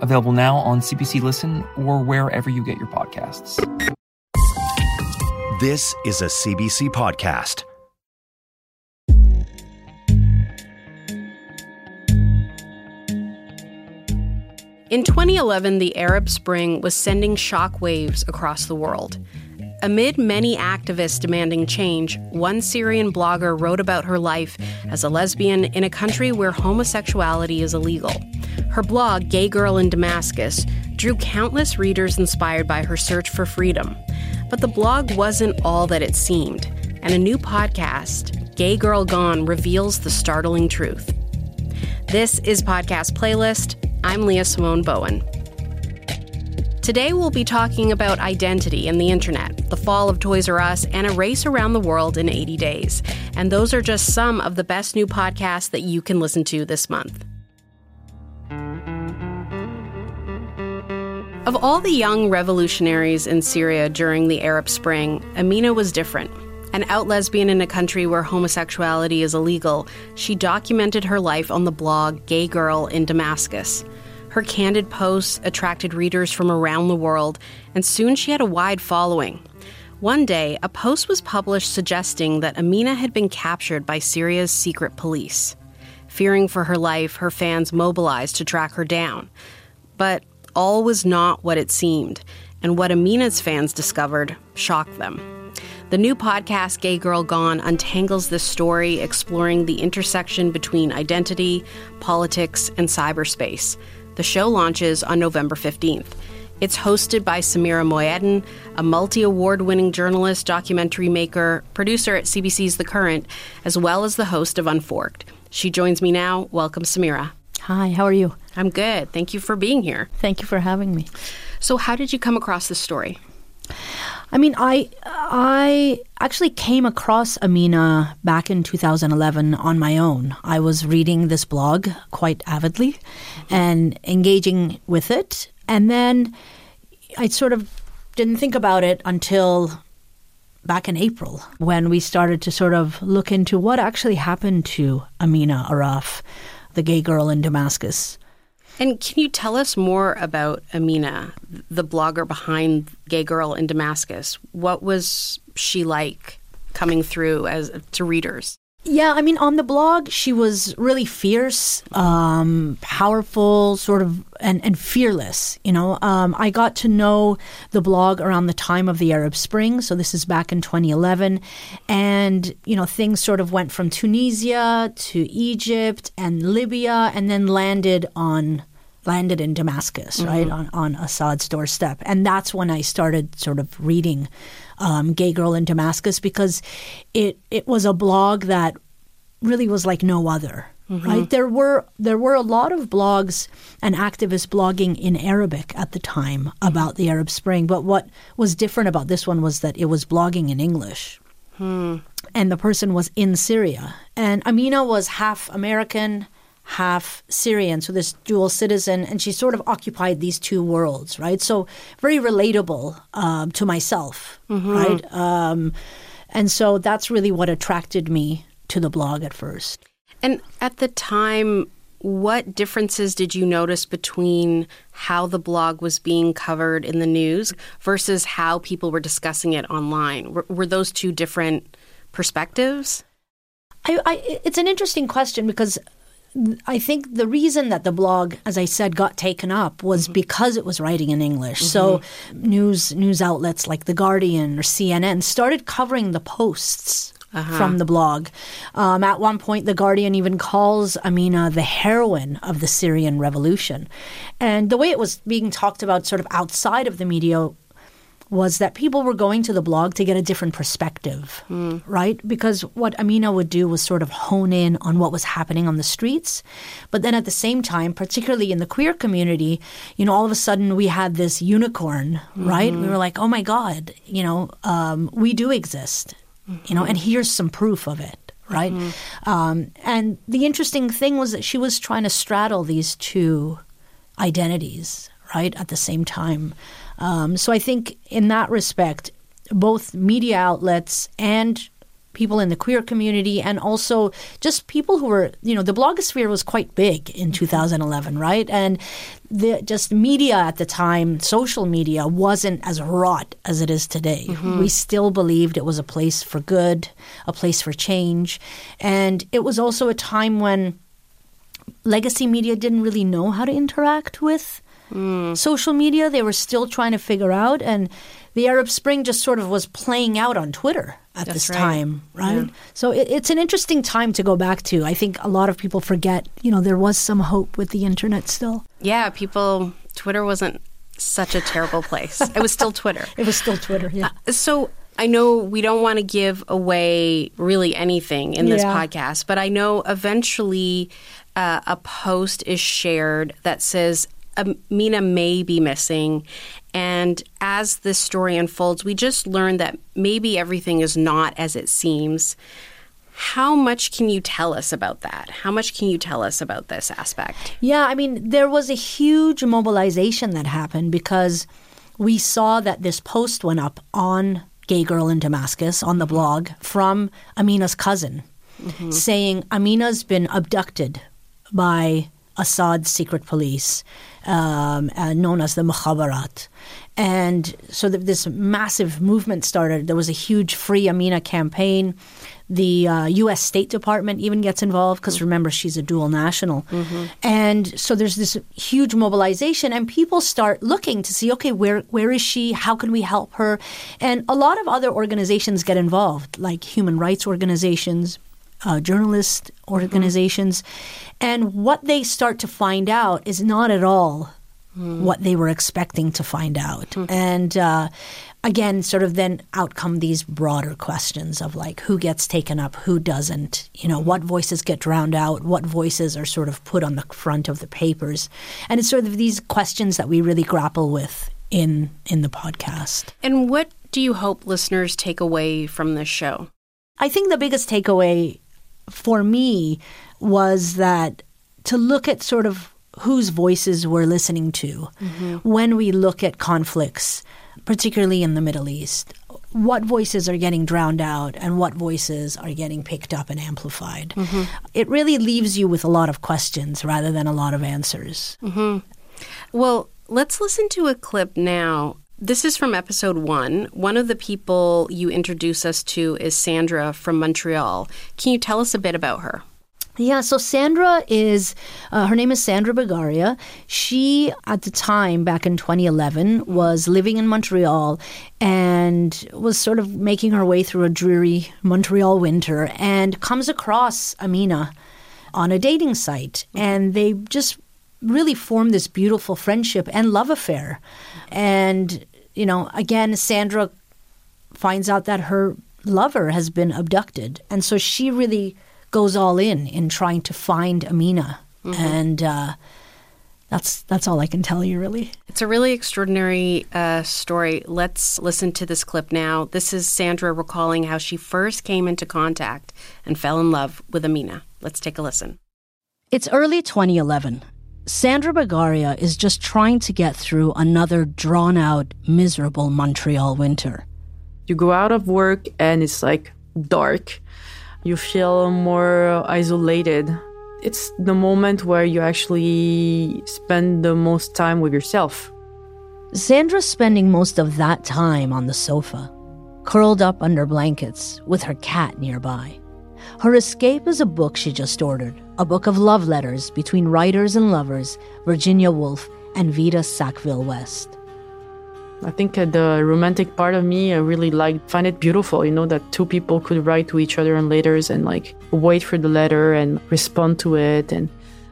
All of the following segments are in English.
available now on CBC Listen or wherever you get your podcasts. This is a CBC podcast. In 2011, the Arab Spring was sending shockwaves across the world. Amid many activists demanding change, one Syrian blogger wrote about her life as a lesbian in a country where homosexuality is illegal. Her blog, Gay Girl in Damascus, drew countless readers inspired by her search for freedom. But the blog wasn't all that it seemed, and a new podcast, Gay Girl Gone, reveals the startling truth. This is Podcast Playlist. I'm Leah Simone Bowen. Today, we'll be talking about identity and the internet, the fall of Toys R Us, and a race around the world in 80 days. And those are just some of the best new podcasts that you can listen to this month. Of all the young revolutionaries in Syria during the Arab Spring, Amina was different. An out lesbian in a country where homosexuality is illegal, she documented her life on the blog Gay Girl in Damascus. Her candid posts attracted readers from around the world, and soon she had a wide following. One day, a post was published suggesting that Amina had been captured by Syria's secret police. Fearing for her life, her fans mobilized to track her down. But all was not what it seemed, and what Amina's fans discovered shocked them. The new podcast, Gay Girl Gone, untangles this story, exploring the intersection between identity, politics, and cyberspace. The show launches on November 15th. It's hosted by Samira Mohyeddin, a multi award winning journalist, documentary maker, producer at CBC's The Current, as well as the host of Unforked. She joins me now. Welcome, Samira. Hi, how are you? I'm good. Thank you for being here. Thank you for having me. So, how did you come across this story? I mean, I I actually came across Amina back in 2011 on my own. I was reading this blog quite avidly and engaging with it, and then I sort of didn't think about it until back in April when we started to sort of look into what actually happened to Amina Arraf, the gay girl in Damascus. And can you tell us more about Amina, the blogger behind Gay Girl in Damascus? What was she like coming through as to readers? Yeah, I mean, on the blog, she was really fierce, um, powerful, sort of, and, and fearless. You know, um, I got to know the blog around the time of the Arab Spring. So this is back in 2011. And, you know, things sort of went from Tunisia to Egypt and Libya and then landed on landed in Damascus, right, on, on Assad's doorstep. And that's when I started sort of reading um, Gay Girl in Damascus because it, it was a blog that really was like no other. Right, there were there were a lot of blogs and activists blogging in Arabic at the time about the Arab Spring, but what was different about this one was that it was blogging in English, and the person was in Syria, and Amina was half American, half Syrian, so this dual citizen, and she sort of occupied these two worlds, right? So very relatable um, to myself, right? Um, and so that's really what attracted me to the blog at first. And at the time, what differences did you notice between how the blog was being covered in the news versus how people were discussing it online? Were, were those two different perspectives? I, I, it's an interesting question because I think the reason that the blog, as I said, got taken up was mm-hmm. because it was writing in English. So mm-hmm. news news outlets like The Guardian or CNN started covering the posts. Uh-huh. From the blog. Um, at one point, The Guardian even calls Amina the heroine of the Syrian revolution. And the way it was being talked about, sort of outside of the media, was that people were going to the blog to get a different perspective, right? Because what Amina would do was sort of hone in on what was happening on the streets. But then at the same time, particularly in the queer community, you know, all of a sudden we had this unicorn, right? We were like, oh my God, you know, um, we do exist, you know, and here's some proof of it. Right. Um, and the interesting thing was that she was trying to straddle these two identities, right, at the same time. Um, so I think in that respect, both media outlets and people in the queer community and also just people who were, you know, the blogosphere was quite big in 2011, right? And the just media at the time, social media, wasn't as wrought as it is today. We still believed it was a place for good, a place for change. And it was also a time when legacy media didn't really know how to interact with social media. They were still trying to figure out, and the Arab Spring just sort of was playing out on Twitter at That's this right. time, right? So it, it's an interesting time to go back to. I think a lot of people forget, you know, there was some hope with the internet still. Yeah, people, Twitter wasn't such a terrible place. it was still Twitter. It was still Twitter, yeah. So I know we don't want to give away really anything in this Yeah. podcast, but I know eventually uh, a post is shared that says Um, Amina may be missing. And as this story unfolds, we just learned that maybe everything is not as it seems. How much can you tell us about that? How much can you tell us about this aspect? Yeah, I mean, there was a huge mobilization that happened because we saw that this post went up on Gay Girl in Damascus on the blog from Amina's cousin mm-hmm. saying Amina's been abducted by Assad's secret police, um, uh, known as the Mukhabarat. And so th- this massive movement started. There was a huge Free Amina campaign. The uh, U.S. State Department even gets involved because remember, she's a dual national. And so there's this huge mobilization, and people start looking to see okay, where, where is she? How can we help her? And a lot of other organizations get involved, like human rights organizations, uh, journalist organizations. And what they start to find out is not at all what they were expecting to find out. And uh, again, sort of then out come these broader questions of like who gets taken up, who doesn't, you know, what voices get drowned out, what voices are sort of put on the front of the papers. And it's sort of these questions that we really grapple with in in the podcast. And what do you hope listeners take away from this show? I think the biggest takeaway for me was that to look at sort of whose voices we're listening to mm-hmm. when we look at conflicts, particularly in the Middle East. What voices are getting drowned out and what voices are getting picked up and amplified? Mm-hmm. It really leaves you with a lot of questions rather than a lot of answers. Mm-hmm. Well, let's listen to a clip now. This is from episode one. One of the people you introduce us to is Sandra from Montreal. Can you tell us a bit about her? Yeah, so Sandra is, uh, her name is Sandra Bagaria. She, at the time, back in 2011, was living in Montreal and was sort of making her way through a dreary Montreal winter and comes across Amina on a dating site. And they just really formed this beautiful friendship and love affair. And, you know, again, Sandra finds out that her lover has been abducted. And so she really goes all in in trying to find Amina. And uh, that's that's all I can tell you, really. It's a really extraordinary uh, story. Let's listen to this clip now. This is Sandra recalling how she first came into contact and fell in love with Amina. Let's take a listen. It's early 2011. Sandra Bagaria is just trying to get through another drawn out, miserable Montreal winter. You go out of work and it's like dark. You feel more isolated. It's the moment where you actually spend the most time with yourself. Sandra's spending most of that time on the sofa, curled up under blankets with her cat nearby. Her escape is a book she just ordered, a book of love letters between writers and lovers Virginia Woolf and Vita Sackville West. I think uh, the romantic part of me, I really like find it beautiful, you know, that two people could write to each other in letters and like wait for the letter and respond to it. And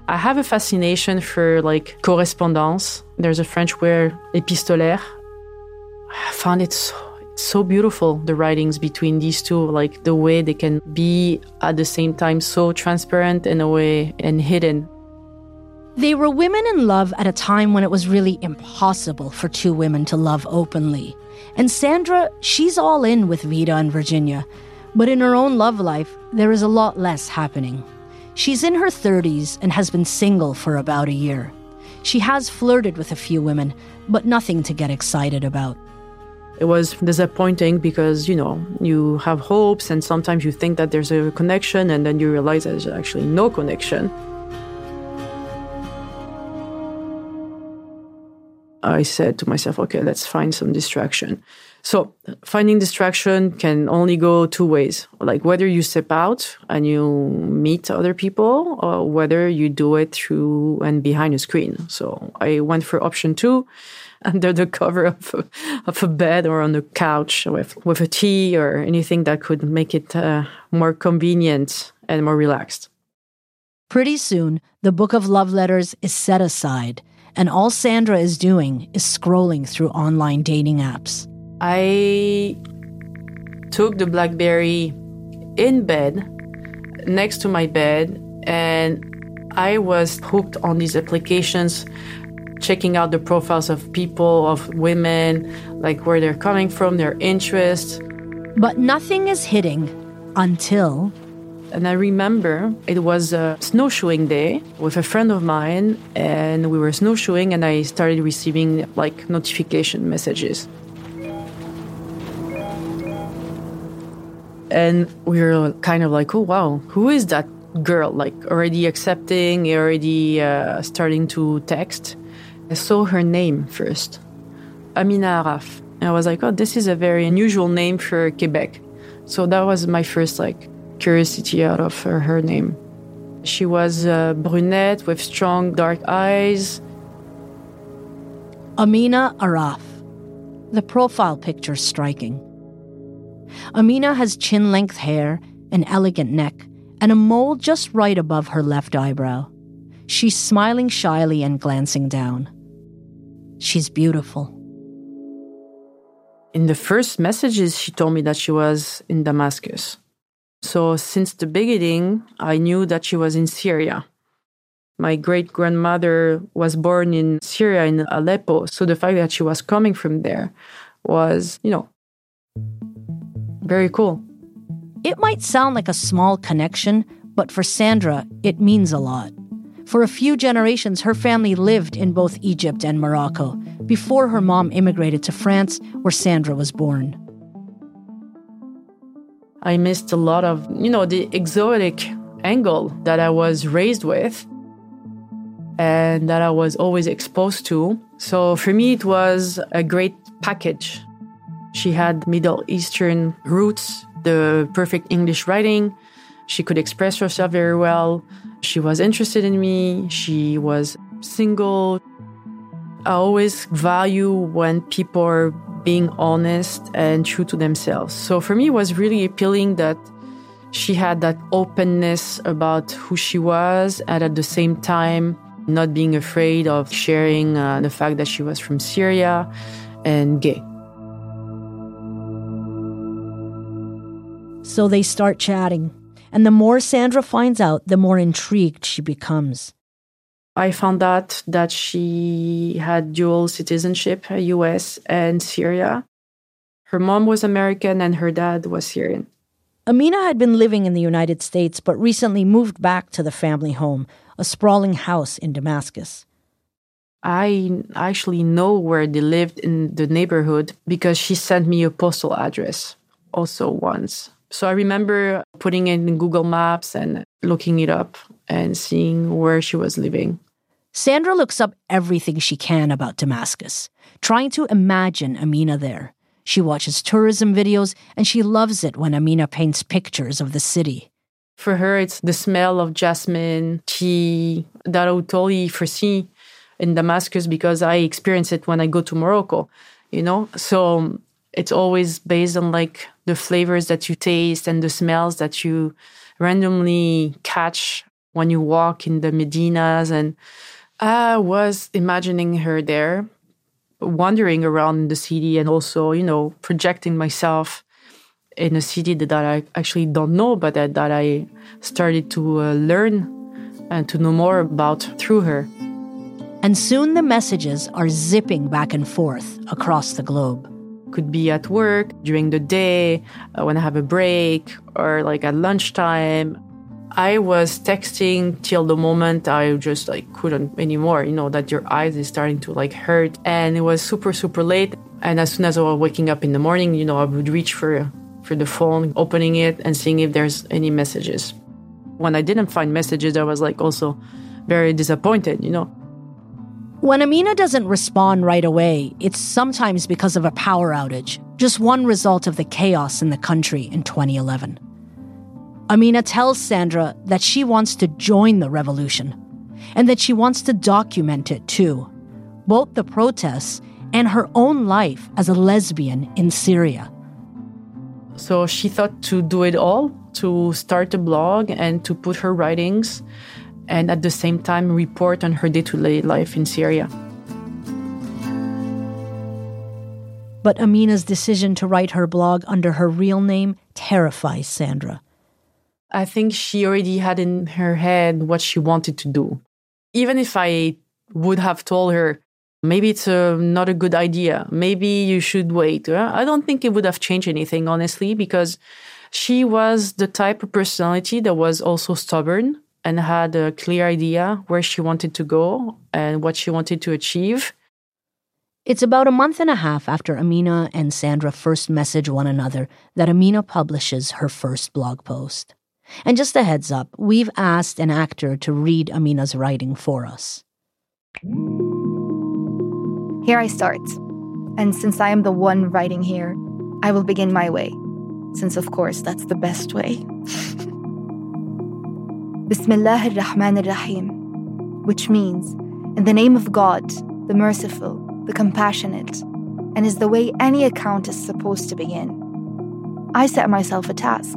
I have a fascination for like correspondence. There's a French word épistolaire. I found it so, so beautiful, the writings between these two, like the way they can be at the same time so transparent in a way and hidden. They were women in love at a time when it was really impossible for two women to love openly. And Sandra, she's all in with Vita and Virginia. But in her own love life, there is a lot less happening. She's in her 30s and has been single for about a year. She has flirted with a few women, but nothing to get excited about. It was disappointing because, you know, you have hopes and sometimes you think that there's a connection and then you realize there's actually no connection. I said to myself, okay, let's find some distraction. So finding distraction can only go two ways. Like whether you step out and you meet other people or whether you do it through and behind a screen. So I went for option two under the cover of a, of a bed or on the couch with, with a tea or anything that could make it uh, more convenient and more relaxed. Pretty soon, the book of love letters is set aside and all Sandra is doing is scrolling through online dating apps. I took the Blackberry in bed, next to my bed, and I was hooked on these applications, checking out the profiles of people, of women, like where they're coming from, their interests. But nothing is hitting until and I remember it was a snowshoeing day with a friend of mine, and we were snowshoeing, and I started receiving like notification messages. And we were kind of like, oh wow, who is that girl? Like already accepting, already uh, starting to text. I saw her name first, Amina Arraf. And I was like, oh, this is a very unusual name for Quebec. So that was my first like curiosity out of her, her name. She was a brunette with strong dark eyes. Amina Arraf. The profile picture striking. Amina has chin length hair, an elegant neck, and a mole just right above her left eyebrow. She's smiling shyly and glancing down. She's beautiful. In the first messages, she told me that she was in Damascus. So since the beginning, I knew that she was in Syria. My great grandmother was born in Syria, in Aleppo. So the fact that she was coming from there was, you know, very cool. It might sound like a small connection, but for Sandra, it means a lot. For a few generations, her family lived in both Egypt and Morocco before her mom immigrated to France, where Sandra was born. I missed a lot of, you know, the exotic angle that I was raised with and that I was always exposed to. So for me, it was a great package. She had Middle Eastern roots, the perfect English writing. She could express herself very well. She was interested in me. She was single. I always value when people are being honest and true to themselves. So for me, it was really appealing that she had that openness about who she was, and at the same time, not being afraid of sharing uh, the fact that she was from Syria and gay. So they start chatting, and the more Sandra finds out, the more intrigued she becomes. I found out that she had dual citizenship, US and Syria. Her mom was American and her dad was Syrian. Amina had been living in the United States but recently moved back to the family home, a sprawling house in Damascus. I actually know where they lived in the neighborhood because she sent me a postal address also once. So I remember putting it in Google Maps and looking it up and seeing where she was living. Sandra looks up everything she can about Damascus, trying to imagine Amina there. She watches tourism videos and she loves it when Amina paints pictures of the city. For her, it's the smell of jasmine, tea that I would totally foresee in Damascus because I experience it when I go to Morocco, you know? So um, it's always based on like the flavors that you taste and the smells that you randomly catch when you walk in the Medinas and I was imagining her there, wandering around the city and also, you know, projecting myself in a city that I actually don't know, but that, that I started to uh, learn and to know more about through her. And soon the messages are zipping back and forth across the globe. Could be at work, during the day, uh, when I have a break, or like at lunchtime. I was texting till the moment I just like couldn't anymore, you know, that your eyes is starting to like hurt. And it was super, super late. And as soon as I was waking up in the morning, you know, I would reach for for the phone, opening it and seeing if there's any messages. When I didn't find messages, I was like also very disappointed, you know. When Amina doesn't respond right away, it's sometimes because of a power outage, just one result of the chaos in the country in 2011. Amina tells Sandra that she wants to join the revolution and that she wants to document it too, both the protests and her own life as a lesbian in Syria. So she thought to do it all, to start a blog and to put her writings, and at the same time report on her day to day life in Syria. But Amina's decision to write her blog under her real name terrifies Sandra. I think she already had in her head what she wanted to do. Even if I would have told her, maybe it's a, not a good idea, maybe you should wait, uh, I don't think it would have changed anything, honestly, because she was the type of personality that was also stubborn and had a clear idea where she wanted to go and what she wanted to achieve. It's about a month and a half after Amina and Sandra first message one another that Amina publishes her first blog post. And just a heads up, we've asked an actor to read Amina's writing for us. Here I start. And since I am the one writing here, I will begin my way, since of course that's the best way. Bismillah ar-Rahman ar-Rahim, which means, in the name of God, the merciful, the compassionate, and is the way any account is supposed to begin. I set myself a task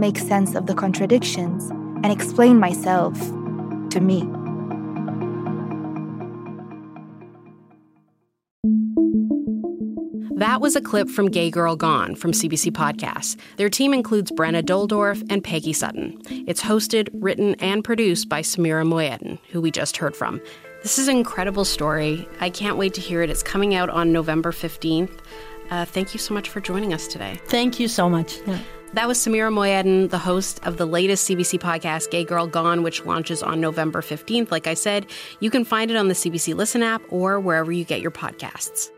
make sense of the contradictions, and explain myself to me. That was a clip from Gay Girl Gone from CBC Podcasts. Their team includes Brenna Doldorf and Peggy Sutton. It's hosted, written, and produced by Samira Mohyeddin, who we just heard from. This is an incredible story. I can't wait to hear it. It's coming out on November 15th. Uh, thank you so much for joining us today. Thank you so much. Yeah. That was Samira Mohyeddin, the host of the latest CBC podcast, Gay Girl Gone, which launches on November 15th. Like I said, you can find it on the CBC Listen app or wherever you get your podcasts.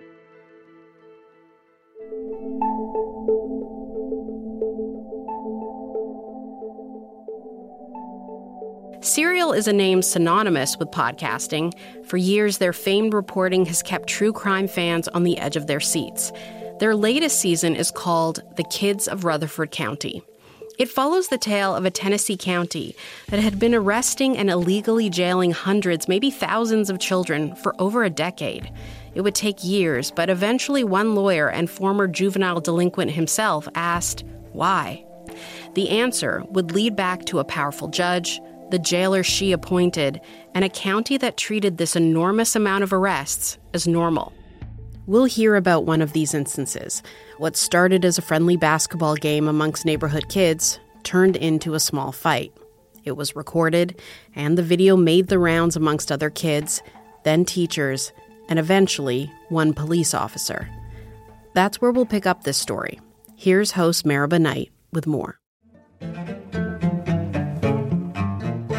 Serial is a name synonymous with podcasting. For years, their famed reporting has kept true crime fans on the edge of their seats. Their latest season is called The Kids of Rutherford County. It follows the tale of a Tennessee county that had been arresting and illegally jailing hundreds, maybe thousands of children for over a decade. It would take years, but eventually one lawyer and former juvenile delinquent himself asked, why? The answer would lead back to a powerful judge, the jailer she appointed, and a county that treated this enormous amount of arrests as normal. We'll hear about one of these instances. What started as a friendly basketball game amongst neighborhood kids turned into a small fight. It was recorded, and the video made the rounds amongst other kids, then teachers, and eventually one police officer. That's where we'll pick up this story. Here's host Meribah Knight with more.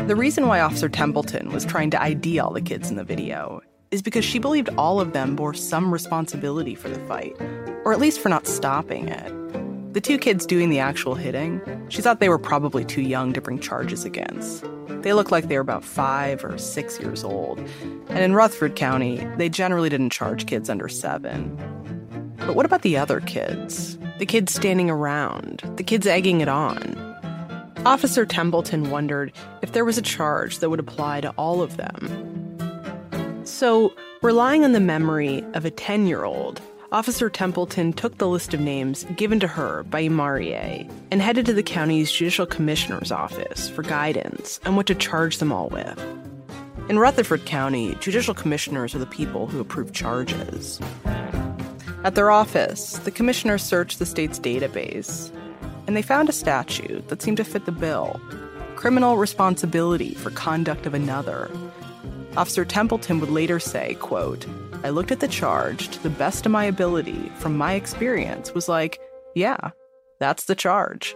The reason why Officer Templeton was trying to ID all the kids in the video is because she believed all of them bore some responsibility for the fight, or at least for not stopping it. The two kids doing the actual hitting, she thought they were probably too young to bring charges against. They looked like they were about five or six years old, and in Rutherford County, they generally didn't charge kids under seven. But what about the other kids? The kids standing around, the kids egging it on. Officer Templeton wondered if there was a charge that would apply to all of them. So, relying on the memory of a 10 year old, Officer Templeton took the list of names given to her by Marie and headed to the county's judicial commissioner's office for guidance on what to charge them all with. In Rutherford County, judicial commissioners are the people who approve charges. At their office, the commissioner searched the state's database, and they found a statute that seemed to fit the bill criminal responsibility for conduct of another. Officer Templeton would later say, quote, I looked at the charge to the best of my ability from my experience was like, yeah, that's the charge.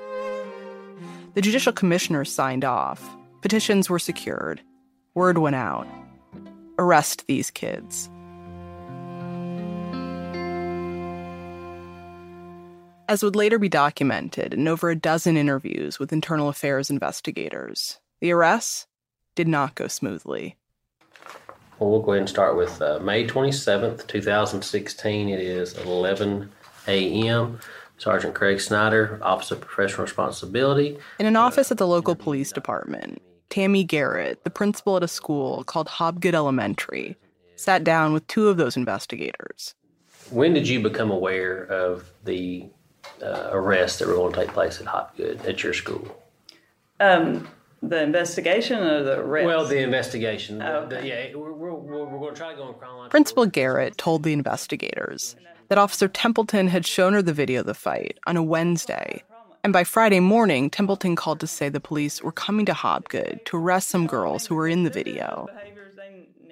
The judicial commissioners signed off. Petitions were secured. Word went out. Arrest these kids. As would later be documented in over a dozen interviews with internal affairs investigators, the arrests did not go smoothly. Well, we'll go ahead and start with uh, May 27th, 2016. It is 11 a.m. Sergeant Craig Snyder, Office of Professional Responsibility. In an office at the local police department, Tammy Garrett, the principal at a school called Hobgood Elementary, sat down with two of those investigators. When did you become aware of the uh, arrests that were going to take place at Hobgood at your school? Um, the investigation or the arrest? Well, the investigation. Oh, The- the- yeah, we're, we're, we're, we're going to try to go in chronological. Principal Garrett told the investigators that Officer Templeton had shown her the video of the fight on a Wednesday. And by Friday morning, Templeton called to say the police were coming to Hobgood to arrest some girls who were in the video.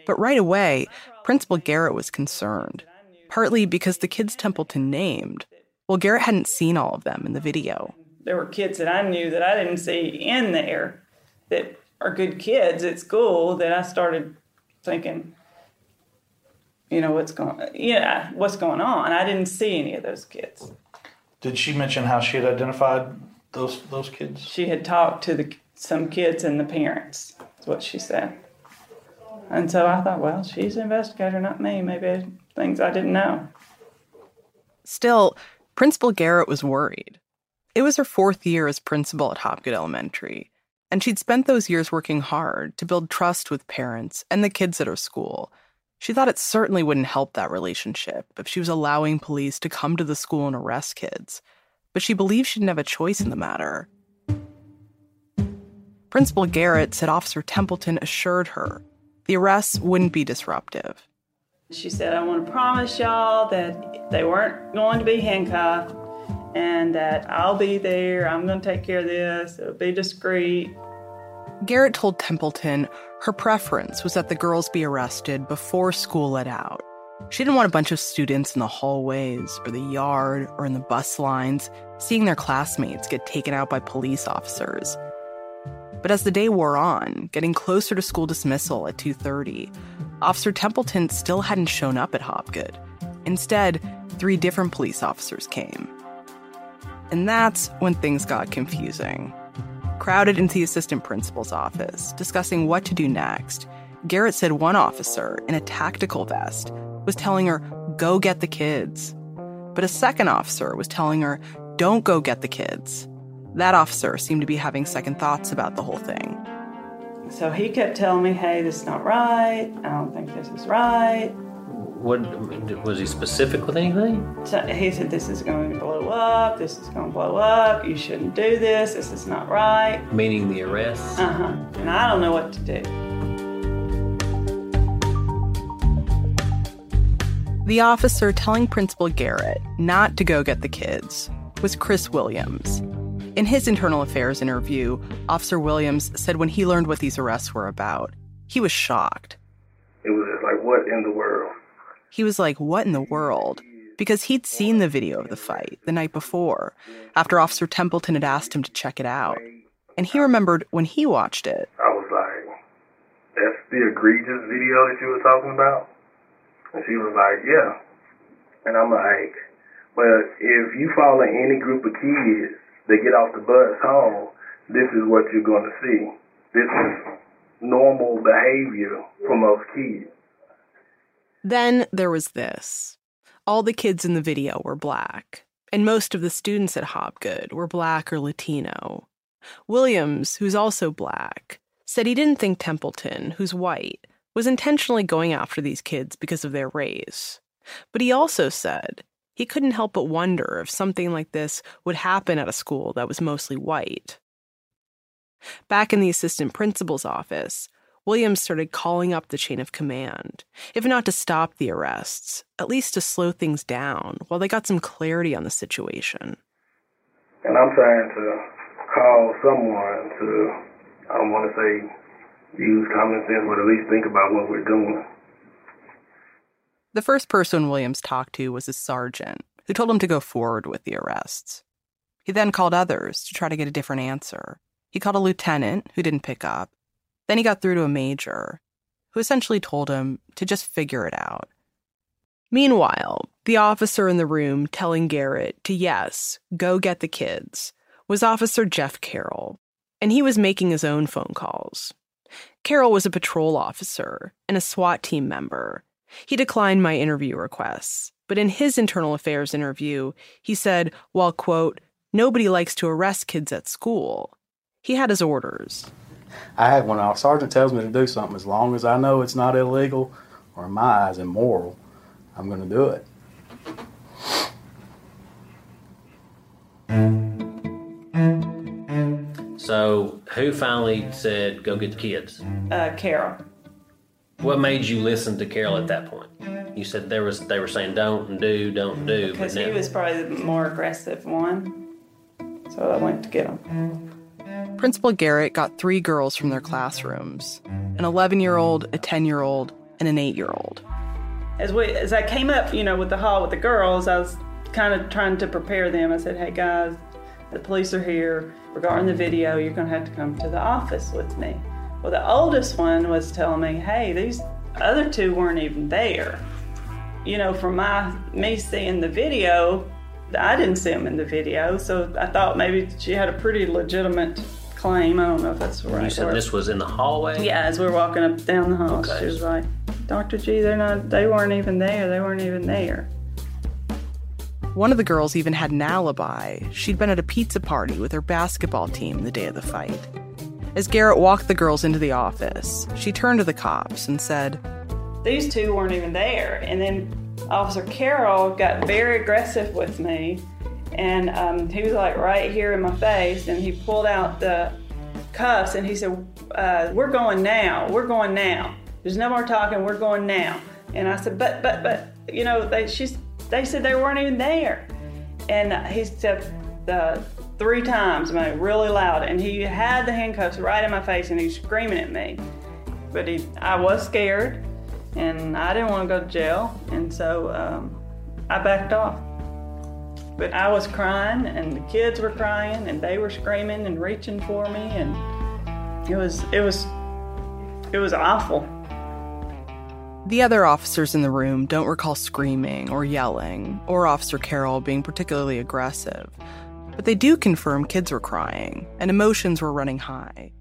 But right away, Principal Garrett was concerned, partly because the kids Templeton named, well, Garrett hadn't seen all of them in the video. There were kids that I knew that I didn't see in there that are good kids at school that I started thinking, you know, what's going yeah, what's going on? I didn't see any of those kids. Did she mention how she had identified those those kids? She had talked to the some kids and the parents. Is what she said. And so I thought, well, she's an investigator, not me. Maybe things I didn't know. Still, Principal Garrett was worried. It was her fourth year as principal at Hobgood Elementary, and she'd spent those years working hard to build trust with parents and the kids at her school. She thought it certainly wouldn't help that relationship if she was allowing police to come to the school and arrest kids, but she believed she didn't have a choice in the matter. Principal Garrett said Officer Templeton assured her the arrests wouldn't be disruptive. She said, I want to promise y'all that they weren't going to be handcuffed and that I'll be there. I'm going to take care of this. It'll be discreet. Garrett told Templeton her preference was that the girls be arrested before school let out. She didn't want a bunch of students in the hallways or the yard or in the bus lines seeing their classmates get taken out by police officers. But as the day wore on, getting closer to school dismissal at 2:30, Officer Templeton still hadn't shown up at Hobgood. Instead, three different police officers came. And that's when things got confusing. Crowded into the assistant principal's office, discussing what to do next, Garrett said one officer in a tactical vest was telling her, go get the kids. But a second officer was telling her, don't go get the kids. That officer seemed to be having second thoughts about the whole thing. So he kept telling me, hey, this is not right. I don't think this is right. What was he specific with anything? So he said, this is going to blow up. This is going to blow up. You shouldn't do this. This is not right. Meaning the arrest. Uh huh. And I don't know what to do. The officer telling Principal Garrett not to go get the kids was Chris Williams. In his internal affairs interview, Officer Williams said when he learned what these arrests were about, he was shocked. It was just like, what in the world? He was like, What in the world? Because he'd seen the video of the fight the night before, after Officer Templeton had asked him to check it out. And he remembered when he watched it, I was like, that's the egregious video that you were talking about? And she was like, yeah. And I'm like, well, if you follow any group of kids that get off the bus home, this is what you're going to see. This is normal behavior for most kids. Then there was this. All the kids in the video were black, and most of the students at Hobgood were black or Latino. Williams, who's also black, said he didn't think Templeton, who's white, was intentionally going after these kids because of their race. But he also said he couldn't help but wonder if something like this would happen at a school that was mostly white. Back in the assistant principal's office, Williams started calling up the chain of command, if not to stop the arrests, at least to slow things down while they got some clarity on the situation. And I'm trying to call someone to, I don't want to say use common sense, but at least think about what we're doing. The first person Williams talked to was a sergeant, who told him to go forward with the arrests. He then called others to try to get a different answer. He called a lieutenant, who didn't pick up. Then he got through to a major, who essentially told him to just figure it out. Meanwhile, the officer in the room telling Garrett to, yes, go get the kids, was Officer Jeff Carroll, and he was making his own phone calls. Carroll was a patrol officer and a SWAT team member. He declined my interview requests, but in his internal affairs interview, he said, while, quote, nobody likes to arrest kids at school, he had his orders. I have when our sergeant tells me to do something, as long as I know it's not illegal or in my eyes immoral, I'm going to do it. So, who finally said, go get the kids? Uh, Carroll. What made you mm-hmm. listen to Carroll at that point? You said there was they were saying don't and do, don't do. Because but he was probably the more aggressive one. So I went to get him. Principal Garrett got three girls from their classrooms an 11 year old, a 10 year old, and an 8 year old. As we as I came up, you know, with the hall with the girls, I was kind of trying to prepare them. I said, "Hey guys, the police are here regarding the video. You're going to have to come to the office with me." Well, the oldest one was telling me, "Hey, these other two weren't even there." You know, from my me seeing the video, I didn't see them in the video, so I thought maybe she had a pretty legitimate claim. I don't know if that's the right you said word. this was in the hallway? Yeah, as we're walking up down the hall, Okay. she was like, "Dr. G, they're not. They weren't even there. They weren't even there." One of the girls even had an alibi. She'd been at a pizza party with her basketball team the day of the fight. As Garrett walked the girls into the office, she turned to the cops and said, These two weren't even there. And then Officer Carroll got very aggressive with me, and um, he was like right here in my face, and he pulled out the cuffs and he said, uh, "We're going now. We're going now. There's no more talking. We're going now." And I said, "But, but, but, you know, they she's they said they weren't even there." And he said uh, three times, I mean, really loud, and he had the handcuffs right in my face, and he's screaming at me. But he, I was scared, and I didn't want to go to jail, and so um, I backed off. But I was crying, and the kids were crying, and they were screaming and reaching for me, and it was, it was, it was awful. The other officers in the room don't recall screaming or yelling, or Officer Carroll being particularly aggressive, but they do confirm kids were crying and emotions were running high.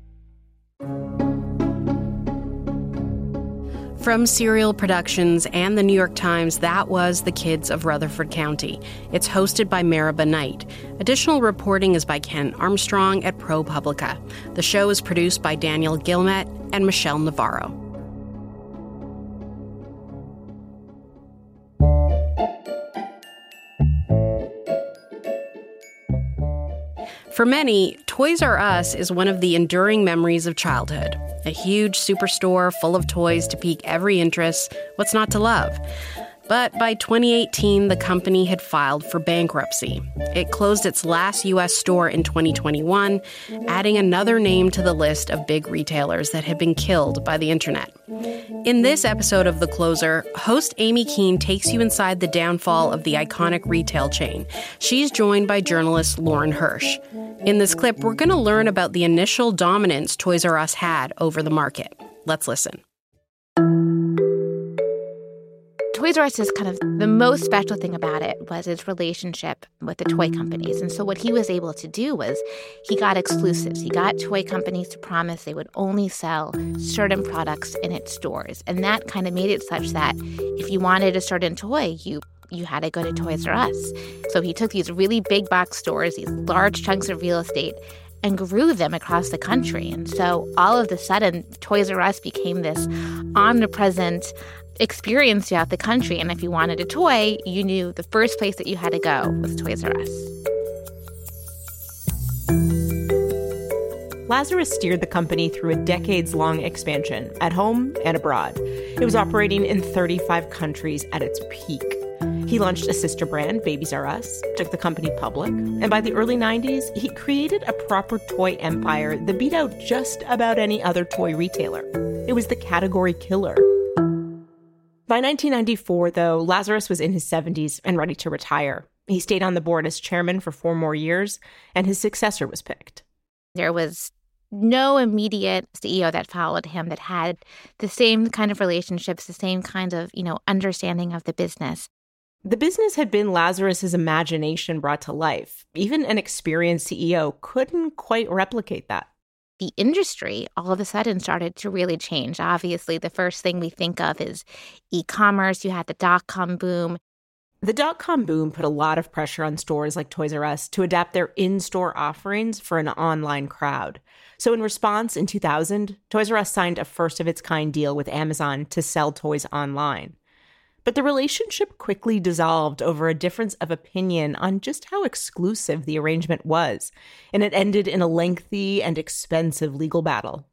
From Serial Productions and the New York Times, that was The Kids of Rutherford County. It's hosted by Meribah Knight. Additional reporting is by Ken Armstrong at ProPublica. The show is produced by Daniel Gilmet and Michelle Navarro. For many, Toys R Us is one of the enduring memories of childhood. A huge superstore full of toys to pique every interest. What's not to love? But by 2018, the company had filed for bankruptcy. It closed its last U.S. store in 2021, adding another name to the list of big retailers that had been killed by the internet. In this episode of The Closer, host Amy Keene takes you inside the downfall of the iconic retail chain. She's joined by journalist Lauren Hirsch. In this clip, we're going to learn about the initial dominance Toys R Us had over the market. Let's listen. Toys R Us is kind of the most special thing about it was its relationship with the toy companies. And so what he was able to do was he got exclusives. He got toy companies to promise they would only sell certain products in its stores. And that kind of made it such that if you wanted a certain toy, you you had to go to Toys R Us. So he took these really big box stores, these large chunks of real estate, and grew them across the country. And so all of a sudden, Toys R Us became this omnipresent experience throughout the country. And if you wanted a toy, you knew the first place that you had to go was Toys R Us. Lazarus steered the company through a decades long expansion at home and abroad. It was operating in 35 countries at its peak. He launched a sister brand, Babies R Us, took the company public, and by the early 90s, he created a proper toy empire that beat out just about any other toy retailer. It was the category killer. By 1994, though, Lazarus was in his 70s and ready to retire. He stayed on the board as chairman for four more years, and his successor was picked. There was no immediate CEO that followed him that had the same kind of relationships, the same kind of, you know, understanding of the business. The business had been Lazarus's imagination brought to life. Even an experienced CEO couldn't quite replicate that. The industry all of a sudden started to really change. Obviously, the first thing we think of is e commerce. You had the dot com boom. The dot com boom put a lot of pressure on stores like Toys R Us to adapt their in store offerings for an online crowd. So, in response, in 2000, Toys R Us signed a first of its kind deal with Amazon to sell toys online. But the relationship quickly dissolved over a difference of opinion on just how exclusive the arrangement was, and it ended in a lengthy and expensive legal battle.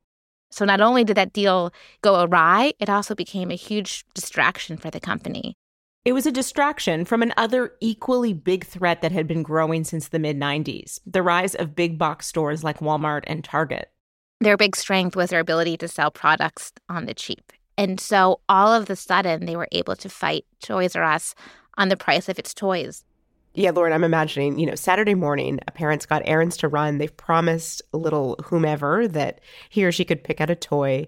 So, not only did that deal go awry, it also became a huge distraction for the company. It was a distraction from another equally big threat that had been growing since the mid 90s the rise of big box stores like Walmart and Target. Their big strength was their ability to sell products on the cheap. And so all of the sudden, they were able to fight Toys R Us on the price of its toys. Yeah, Lauren, I'm imagining, you know, Saturday morning, a parent's got errands to run. They've promised a little whomever that he or she could pick out a toy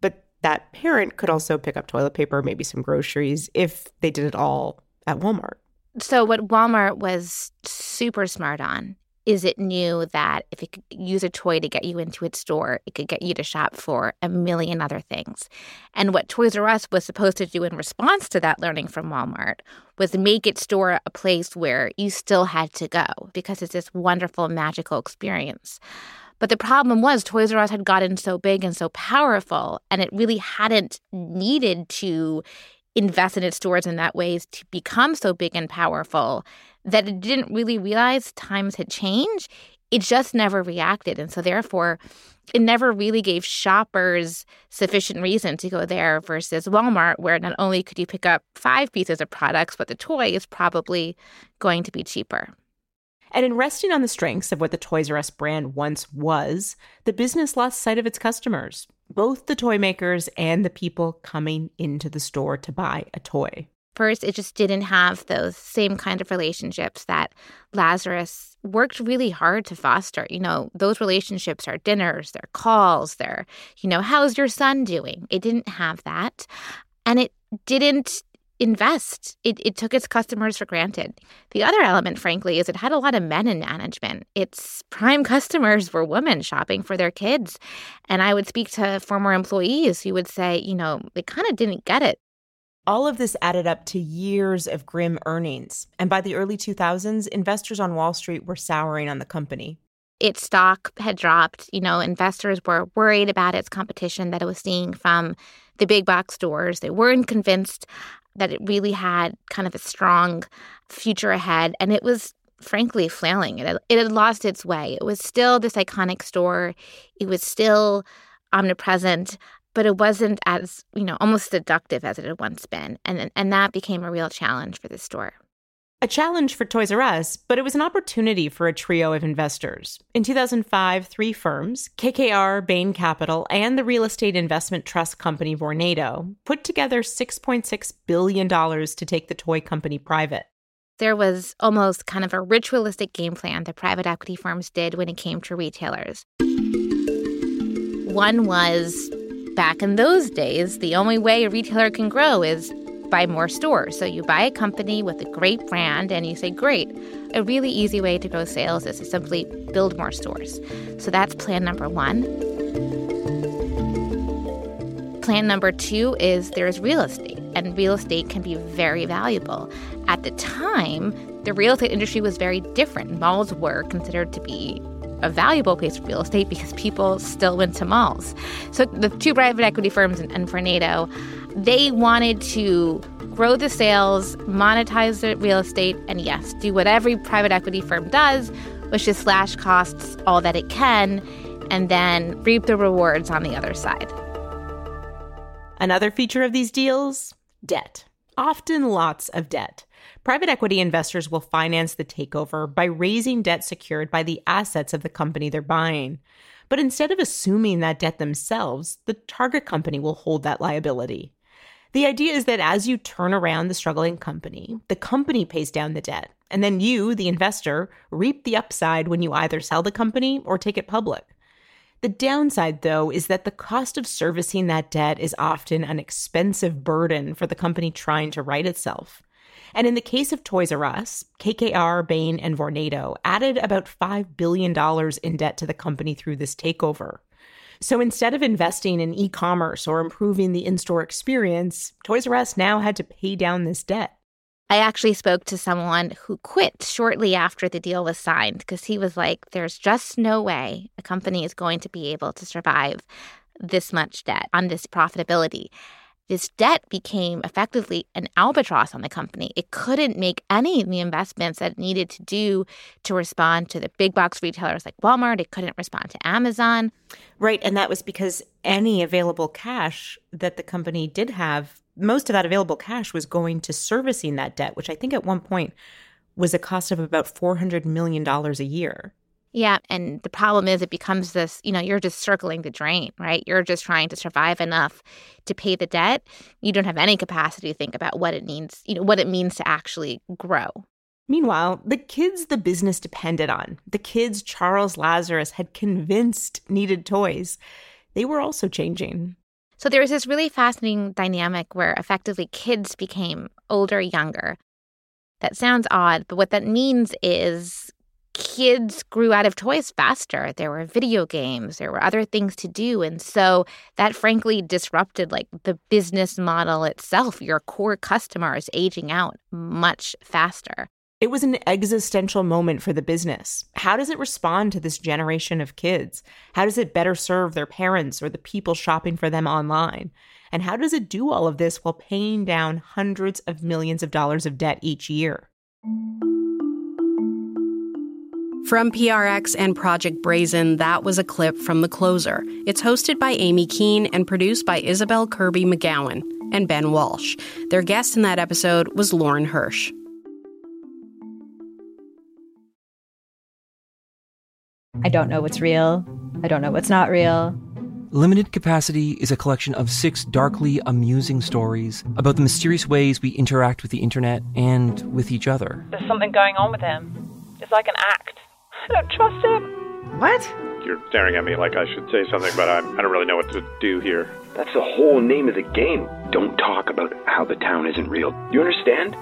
But that parent could also pick up toilet paper, maybe some groceries, if they did it all at Walmart. So, what Walmart was super smart on is it knew that if it could use a toy to get you into its store, it could get you to shop for a million other things. And what Toys R Us was supposed to do in response to that learning from Walmart was make its store a place where you still had to go because it's this wonderful, magical experience. But the problem was Toys R Us had gotten so big and so powerful, and it really hadn't needed to invest in its stores in that ways to become so big and powerful that it didn't really realize times had changed. It just never reacted. And so, therefore, it never really gave shoppers sufficient reason to go there versus Walmart, where not only could you pick up five pieces of products, but the toy is probably going to be cheaper. And in resting on the strengths of what the Toys R Us brand once was, the business lost sight of its customers, both the toy makers and the people coming into the store to buy a toy. First, it just didn't have those same kind of relationships that Lazarus worked really hard to foster. You know, those relationships are dinners, they're calls, they're, you know, how's your son doing? It didn't have that. And it didn't invest. It, it took its customers for granted. The other element, frankly, is it had a lot of men in management. Its prime customers were women shopping for their kids. And I would speak to former employees who would say, you know, they kind of didn't get it. All of this added up to years of grim earnings. And by the early 2000s, investors on Wall Street were souring on the company. Its stock had dropped. You know, investors were worried about its competition that it was seeing from the big box stores. They weren't convinced that it really had kind of a strong future ahead. And it was frankly flailing. It had, it had lost its way. It was still this iconic store, it was still omnipresent. But it wasn't as, you know, almost seductive as it had once been. And, and that became a real challenge for the store. A challenge for Toys R Us, but it was an opportunity for a trio of investors. In 2005, three firms, KKR, Bain Capital, and the real estate investment trust company Vornado, put together $6.6 billion to take the toy company private. There was almost kind of a ritualistic game plan that private equity firms did when it came to retailers. One was back in those days, the only way a retailer can grow is buy more stores. So you buy a company with a great brand and you say, great. A really easy way to grow sales is to simply build more stores. So that's plan number one. Plan number two is there's real estate, and real estate can be very valuable. At the time, the real estate industry was very different. Malls were considered to be a valuable place for real estate because people still went to malls. So the two private equity firms and, and Vornado they wanted to grow the sales, monetize the real estate, and yes, do what every private equity firm does, which is slash costs all that it can and then reap the rewards on the other side. Another feature of these deals debt. Often lots of debt. Private equity investors will finance the takeover by raising debt secured by the assets of the company they're buying. But instead of assuming that debt themselves, the target company will hold that liability. The idea is that as you turn around the struggling company, the company pays down the debt, and then you, the investor, reap the upside when you either sell the company or take it public. The downside, though, is that the cost of servicing that debt is often an expensive burden for the company trying to right itself. And in the case of Toys R Us, KKR, Bain, and Vornado added about $5 billion in debt to the company through this takeover. So instead of investing in e commerce or improving the in store experience, Toys R Us now had to pay down this debt. I actually spoke to someone who quit shortly after the deal was signed because he was like, there's just no way a company is going to be able to survive this much debt on this profitability this debt became effectively an albatross on the company. It couldn't make any of the investments that it needed to do to respond to the big box retailers like Walmart. It couldn't respond to Amazon. Right. And that was because any available cash that the company did have, most of that available cash was going to servicing that debt, which I think at one point was a cost of about $400 million a year. Yeah. And the problem is, it becomes this you know, you're just circling the drain, right? You're just trying to survive enough to pay the debt. You don't have any capacity to think about what it means, you know, what it means to actually grow. Meanwhile, the kids the business depended on, the kids Charles Lazarus had convinced needed toys, they were also changing. So there was this really fascinating dynamic where effectively kids became older, younger. That sounds odd, but what that means is kids grew out of toys faster. There were video games, there were other things to do. And so that frankly disrupted like the business model itself. Your core customer is aging out much faster. It was an existential moment for the business. How does it respond to this generation of kids? How does it better serve their parents or the people shopping for them online? And how does it do all of this while paying down hundreds of millions of dollars of debt each year? From PRX and Project Brazen, that was a clip from The Closer. It's hosted by Amy Keene and produced by Isabel Kirby McGowan and Ben Walsh. Their guest in that episode was Lauren Hirsch. I don't know what's real. I don't know what's not real. Limited Capacity is a collection of six darkly amusing stories about the mysterious ways we interact with the internet and with each other. There's something going on with him. It's like an act. I don't trust him. What? You're staring at me like I should say something, but I, I don't really know what to do here. That's the whole name of the game. Don't talk about how the town isn't real. You understand?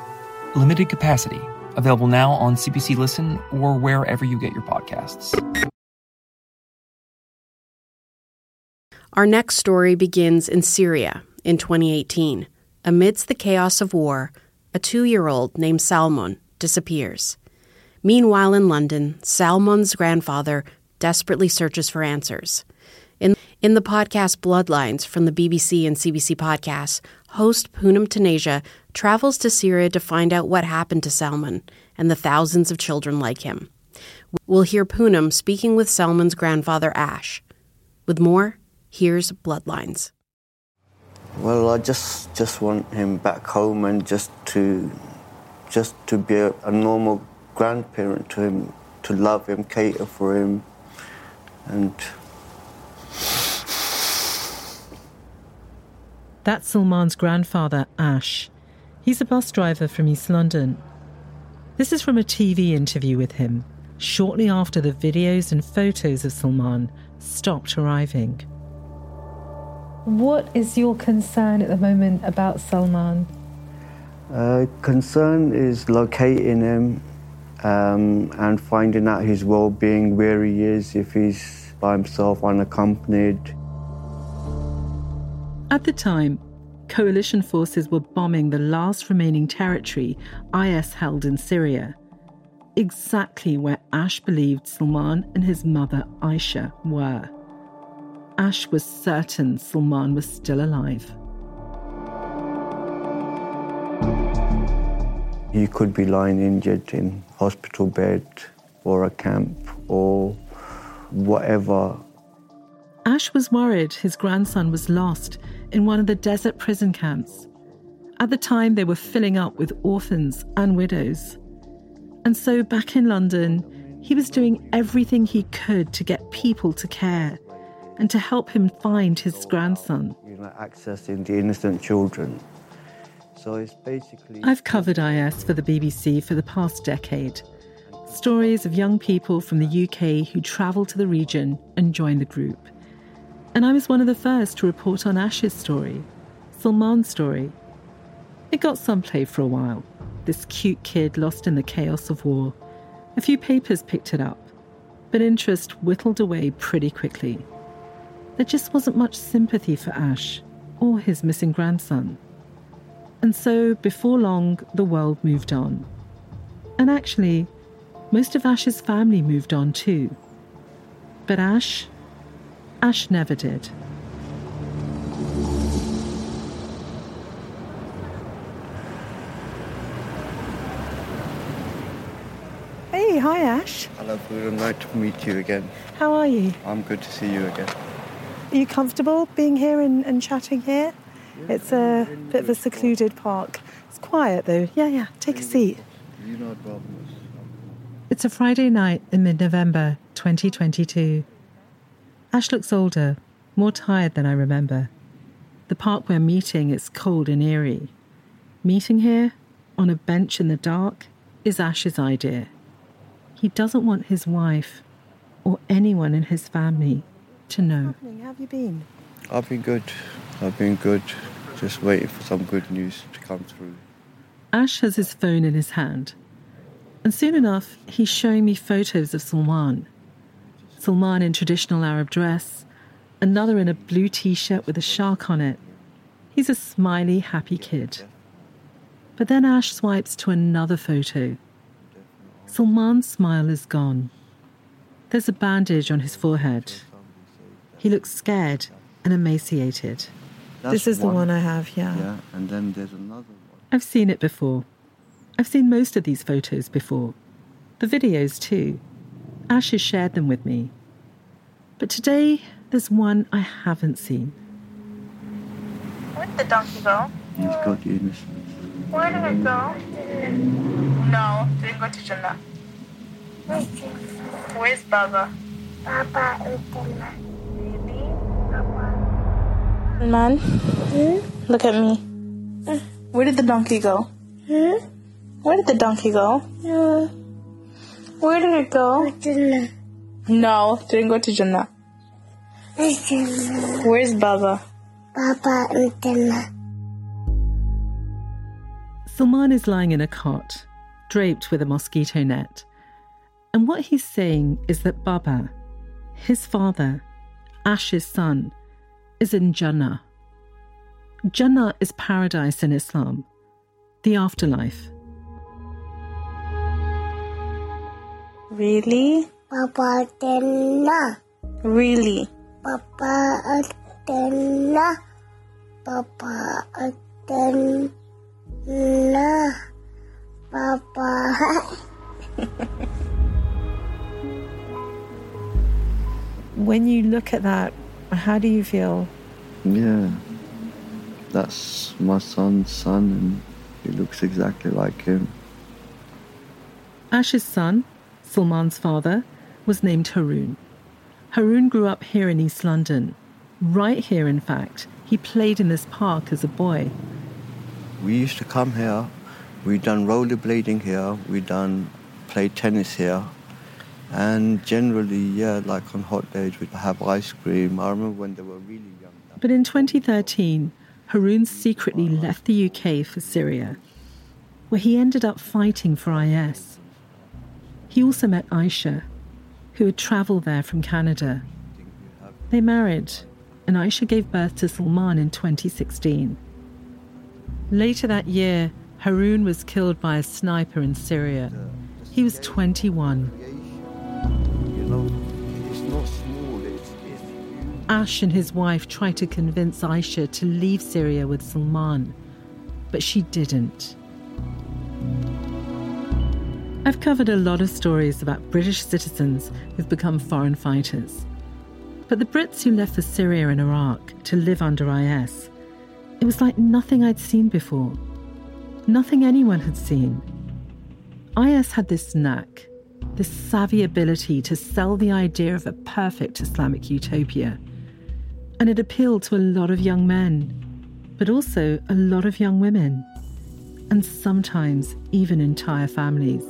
Limited Capacity. Available now on CBC Listen or wherever you get your podcasts. Our next story begins in Syria in 2018. Amidst the chaos of war, a two year old named Salman disappears. Meanwhile, in London, Salman's grandfather desperately searches for answers. In, in the podcast Bloodlines from the BBC and CBC podcasts, host Poonam Taneja travels to Syria to find out what happened to Salman and the thousands of children like him. We'll hear Poonam speaking with Salman's grandfather Ash. With more, here's Bloodlines. Well, I just just want him back home and just to just to be a, a normal grandparent to him, to love him, cater for him, and. That's Salman's grandfather, Ash. He's a bus driver from East London. This is from a TV interview with him, shortly after the videos and photos of Salman stopped arriving. What is your concern at the moment about Salman? Uh, concern is locating him um, and finding out his well being, where he is, if he's by himself, unaccompanied. At the time, coalition forces were bombing the last remaining territory IS held in Syria, exactly where Ash believed Salman and his mother Aisha were. Ash was certain Salman was still alive. He could be lying injured in hospital bed or a camp or whatever Ash was worried his grandson was lost in one of the desert prison camps. At the time, they were filling up with orphans and widows. And so, back in London, he was doing everything he could to get people to care and to help him find his grandson. You know, accessing the innocent children. So it's basically. I've covered IS for the BBC for the past decade. Stories of young people from the UK who travel to the region and join the group. And I was one of the first to report on Ash's story, Salman's story. It got some play for a while. This cute kid lost in the chaos of war. A few papers picked it up, but interest whittled away pretty quickly. There just wasn't much sympathy for Ash or his missing grandson. And so, before long, the world moved on. And actually, most of Ash's family moved on too. But Ash, Ash never did. Hey, hi Ash. Hello, Bruno. Nice to meet you again. How are you? I'm good to see you again. Are you comfortable being here and, and chatting here? It's a bit of a secluded park. It's quiet though. Yeah, yeah. Take a seat. You know problem. It's a Friday night in mid November 2022. Ash looks older, more tired than I remember. The park we're meeting is cold and eerie. Meeting here, on a bench in the dark, is Ash's idea. He doesn't want his wife or anyone in his family to know. How have you been? I've been good. I've been good. Just waiting for some good news to come through. Ash has his phone in his hand. And soon enough, he's showing me photos of Salman. Salman in traditional Arab dress, another in a blue t shirt with a shark on it. He's a smiley, happy kid. But then Ash swipes to another photo. Salman's smile is gone. There's a bandage on his forehead. He looks scared and emaciated. This is the one I have, yeah. Yeah, and then there's another one. I've seen it before. I've seen most of these photos before. The videos, too. Ash has shared them with me. But today, there's one I haven't seen. Where did the donkey go? He's got the innocence. Where did it go? No, didn't go to Jannah. Where's Baba? Baba Man, look at me. Where did the donkey go? Where did the donkey go? Where did it go? No, didn't go to Jannah. Where's Baba? Baba and Jannah. Salman is lying in a cot, draped with a mosquito net. And what he's saying is that Baba, his father, Ash's son, is in Jannah. Jannah is paradise in Islam, the afterlife. Really? Papa Jannah. Really? Papa Jannah. Papa Jannah. Papa. When you look at that, how do you feel? Yeah. That's my son's son, and he looks exactly like him. Ash's son, Salman's father, was named Haroon. Haroon grew up here in East London. Right here, in fact. He played in this park as a boy. We used to come here. We done rollerblading here. We done play tennis here. And generally, yeah, like on hot days, we'd have ice cream. I remember when they were really young. But in 2013, Haroon secretly left the UK for Syria, where he ended up fighting for IS. He also met Aisha, who had travelled there from Canada. They married, and Aisha gave birth to Salman in 2016. Later that year, Haroon was killed by a sniper in Syria. He was 21. It's not small. It's, it's Ash and his wife tried to convince Aisha to leave Syria with Salman, but she didn't. I've covered a lot of stories about British citizens who've become foreign fighters. But the Brits who left for Syria and Iraq to live under IS, it was like nothing I'd seen before. Nothing anyone had seen. IS had this knack, this savvy ability to sell the idea of a perfect Islamic utopia. And it appealed to a lot of young men, but also a lot of young women, and sometimes even entire families.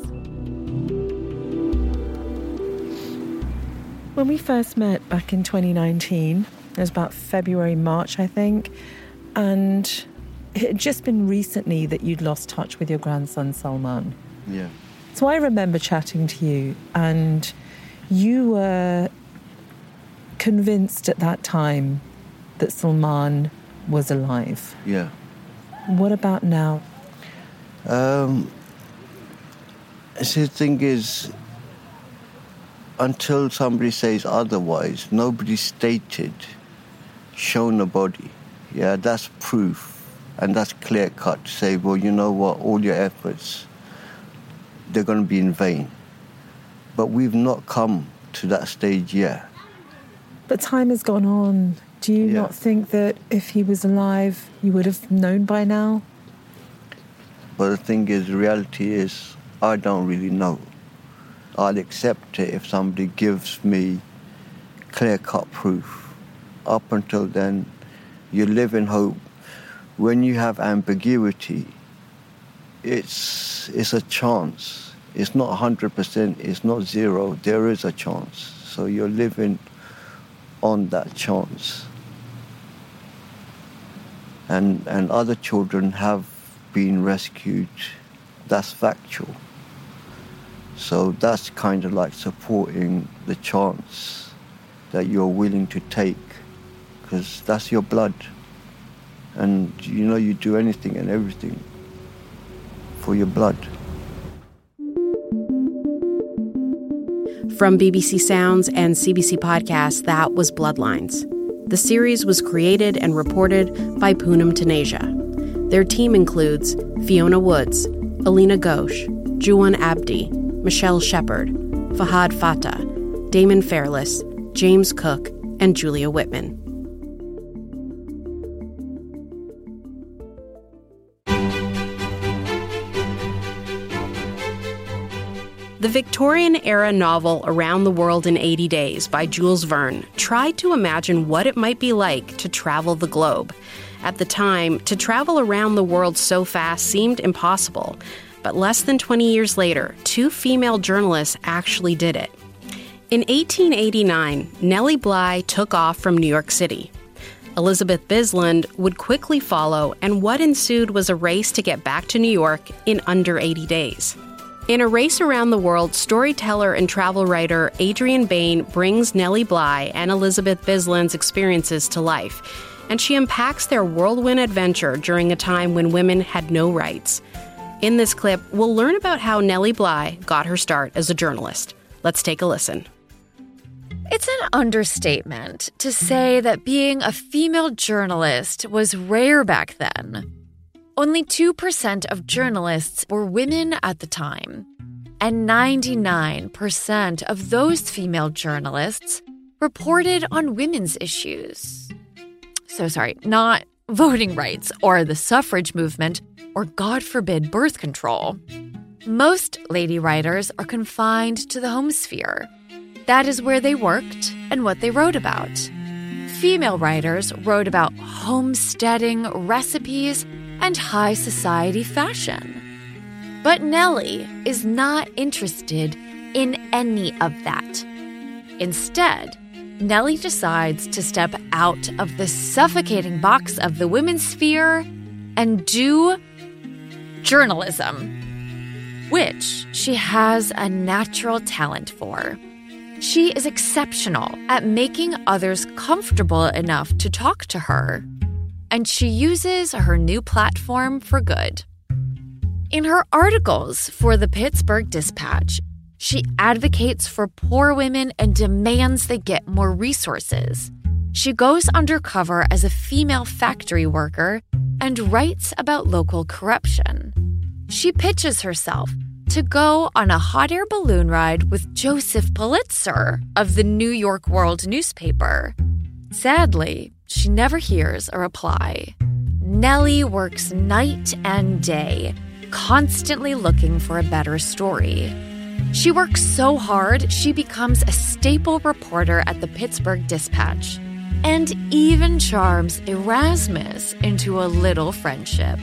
When we first met back in 2019, it was about February, March, I think, and it had just been recently that you'd lost touch with your grandson Salman. Yeah. So I remember chatting to you, and you were convinced at that time that Salman was alive. Yeah. What about now? Um, see, the thing is, until somebody says otherwise, nobody stated, shown a body. Yeah, that's proof. And that's clear cut to say, well, you know what, all your efforts, they're going to be in vain. But we've not come to that stage yet. But time has gone on. Do you not think that if he was alive, you would have known by now? But the thing is, the reality is, I don't really know. I'll accept it if somebody gives me clear cut proof. Up until then, you live in hope. When you have ambiguity, it's, it's a chance. It's not 100%, it's not zero. There is a chance. So you're living on that chance. And, and other children have been rescued. That's factual. So that's kind of like supporting the chance that you're willing to take because that's your blood. And you know, you do anything and everything for your blood. From BBC Sounds and CBC Podcasts, that was Bloodlines. The series was created and reported by Poonam Taneja. Their team includes Fiona Woods, Alina Ghosh, Juwan Abdi, Michelle Shepard, Fahad Fatah, Damon Fairless, James Cook, and Julia Whitman. The Victorian era novel Around the World in 80 Days by Jules Verne tried to imagine what it might be like to travel the globe. At the time, to travel around the world so fast seemed impossible, but less than 20 years later, two female journalists actually did it. In 1889, Nellie Bly took off from New York City. Elizabeth Bisland would quickly follow, and what ensued was a race to get back to New York in under 80 days. In A Race Around the World, storyteller and travel writer Adrien Behn brings Nellie Bly and Elizabeth Bisland's experiences to life, and she unpacks their whirlwind adventure during a time when women had no rights. In this clip, we'll learn about how Nellie Bly got her start as a journalist. Let's take a listen. It's an understatement to say that being a female journalist was rare back then. Only 2% of journalists were women at the time, and 99% of those female journalists reported on women's issues. So sorry, not voting rights or the suffrage movement or, God forbid, birth control. Most lady writers are confined to the home sphere. That is where they worked and what they wrote about. Female writers wrote about homesteading, recipes, and high society fashion. But Nellie is not interested in any of that. Instead, Nellie decides to step out of the suffocating box of the women's sphere and do journalism, which she has a natural talent for. She is exceptional at making others comfortable enough to talk to her, and she uses her new platform for good. In her articles for the Pittsburgh Dispatch, she advocates for poor women and demands they get more resources. She goes undercover as a female factory worker and writes about local corruption. She pitches herself to go on a hot air balloon ride with Joseph Pulitzer of the New York World newspaper. Sadly, she never hears a reply. Nellie works night and day, constantly looking for a better story. She works so hard, she becomes a staple reporter at the Pittsburgh Dispatch and even charms Erasmus into a little friendship.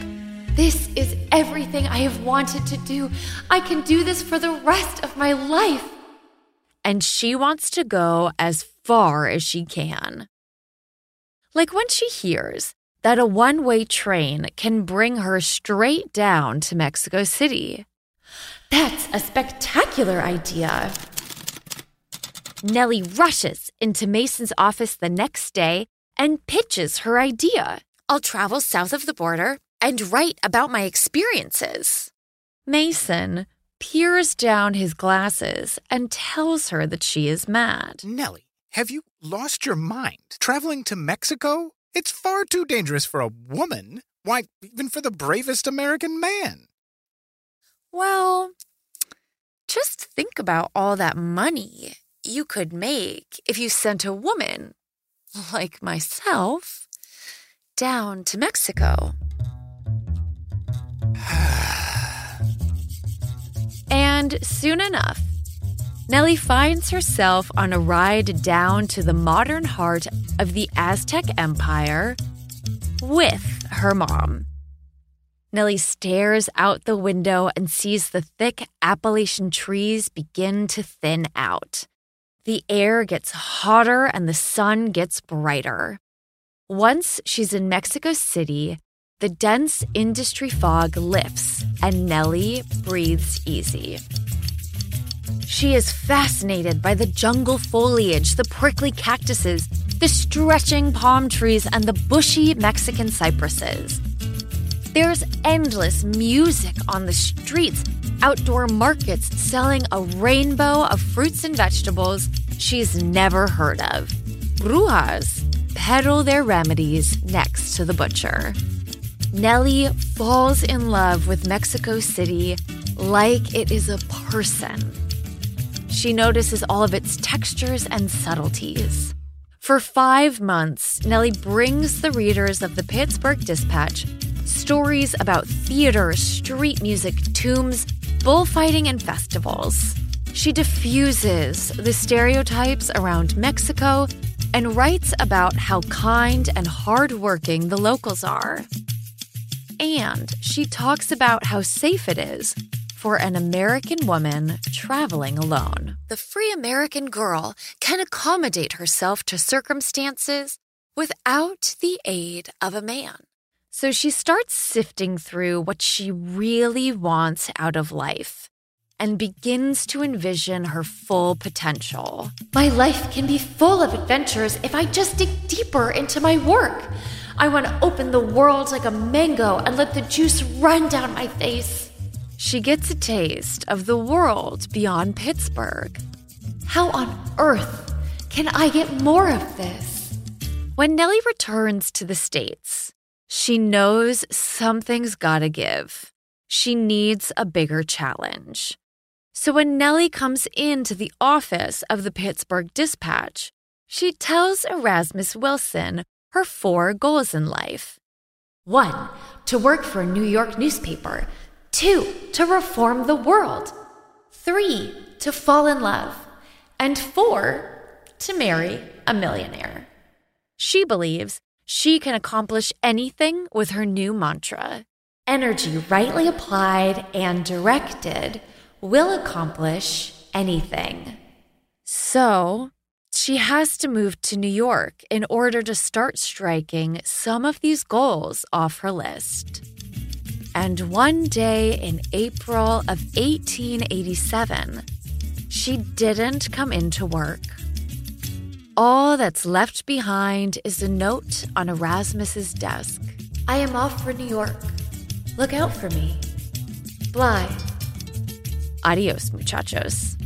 This is everything I have wanted to do. I can do this for the rest of my life. And she wants to go as far as she can. Like when she hears that a one way train can bring her straight down to Mexico City. That's a spectacular idea. Nellie rushes into Mason's office the next day and pitches her idea. I'll travel south of the border and write about my experiences. Mason peers down his glasses and tells her that she is mad. Nellie, have you lost your mind? Traveling to Mexico? It's far too dangerous for a woman. Why, even for the bravest American man. Well, just think about all that money you could make if you sent a woman, like myself, down to Mexico. and soon enough, Nellie finds herself on a ride down to the modern heart of the Aztec Empire with her mom. Nellie stares out the window and sees the thick Appalachian trees begin to thin out. The air gets hotter and the sun gets brighter. Once she's in Mexico City, the dense industry fog lifts and Nellie breathes easy. She is fascinated by the jungle foliage, the prickly cactuses, the stretching palm trees, and the bushy Mexican cypresses. There's endless music on the streets, outdoor markets selling a rainbow of fruits and vegetables she's never heard of. Brujas peddle their remedies next to the butcher. Nellie falls in love with Mexico City like it is a person. She notices all of its textures and subtleties. For five months, Nellie brings the readers of the Pittsburgh Dispatch stories about theater, street music, tombs, bullfighting, and festivals. She diffuses the stereotypes around Mexico and writes about how kind and hardworking the locals are. And she talks about how safe it is for an American woman traveling alone. The free American girl can accommodate herself to circumstances without the aid of a man. So she starts sifting through what she really wants out of life and begins to envision her full potential. My life can be full of adventures if I just dig deeper into my work. I want to open the world like a mango and let the juice run down my face. She gets a taste of the world beyond Pittsburgh. How on earth can I get more of this? When Nellie returns to the States, she knows something's gotta give. She needs a bigger challenge. So when Nellie comes into the office of the Pittsburgh Dispatch, she tells Erasmus Wilson her four goals in life. One, to work for a New York newspaper. Two, to reform the world. Three, to fall in love. And four, to marry a millionaire. She believes she can accomplish anything with her new mantra. Energy rightly applied and directed will accomplish anything. So, she has to move to New York in order to start striking some of these goals off her list. And one day in April of 1887, she didn't come into work. All that's left behind is a note on Erasmus's desk. I am off for New York. Look out for me. Bly. Adios, muchachos.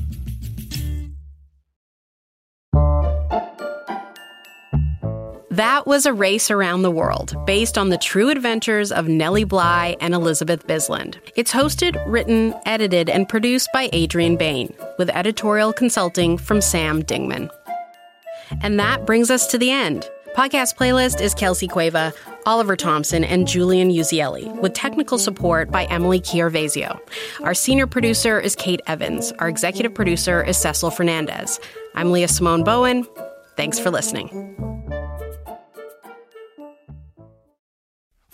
That was A Race Around the World, based on the true adventures of Nellie Bly and Elizabeth Bisland. It's hosted, written, edited, and produced by Adrien Behn, with editorial consulting from Sam Dingman. And that brings us to the end. Podcast playlist is Kelsey Cueva, Oliver Thompson, and Julian Uzielli, with technical support by Emily Chiarvesio. Our senior producer is Kate Evans. Our executive producer is Cecil Fernandez. I'm Leah Simone Bowen. Thanks for listening.